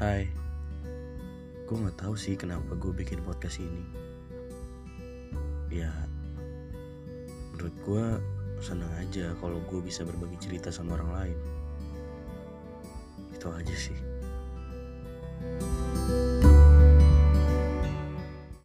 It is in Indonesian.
Hai, gue gak tahu sih kenapa gue bikin podcast ini. Ya, menurut gue senang aja kalau gue bisa berbagi cerita sama orang lain. Itu aja sih.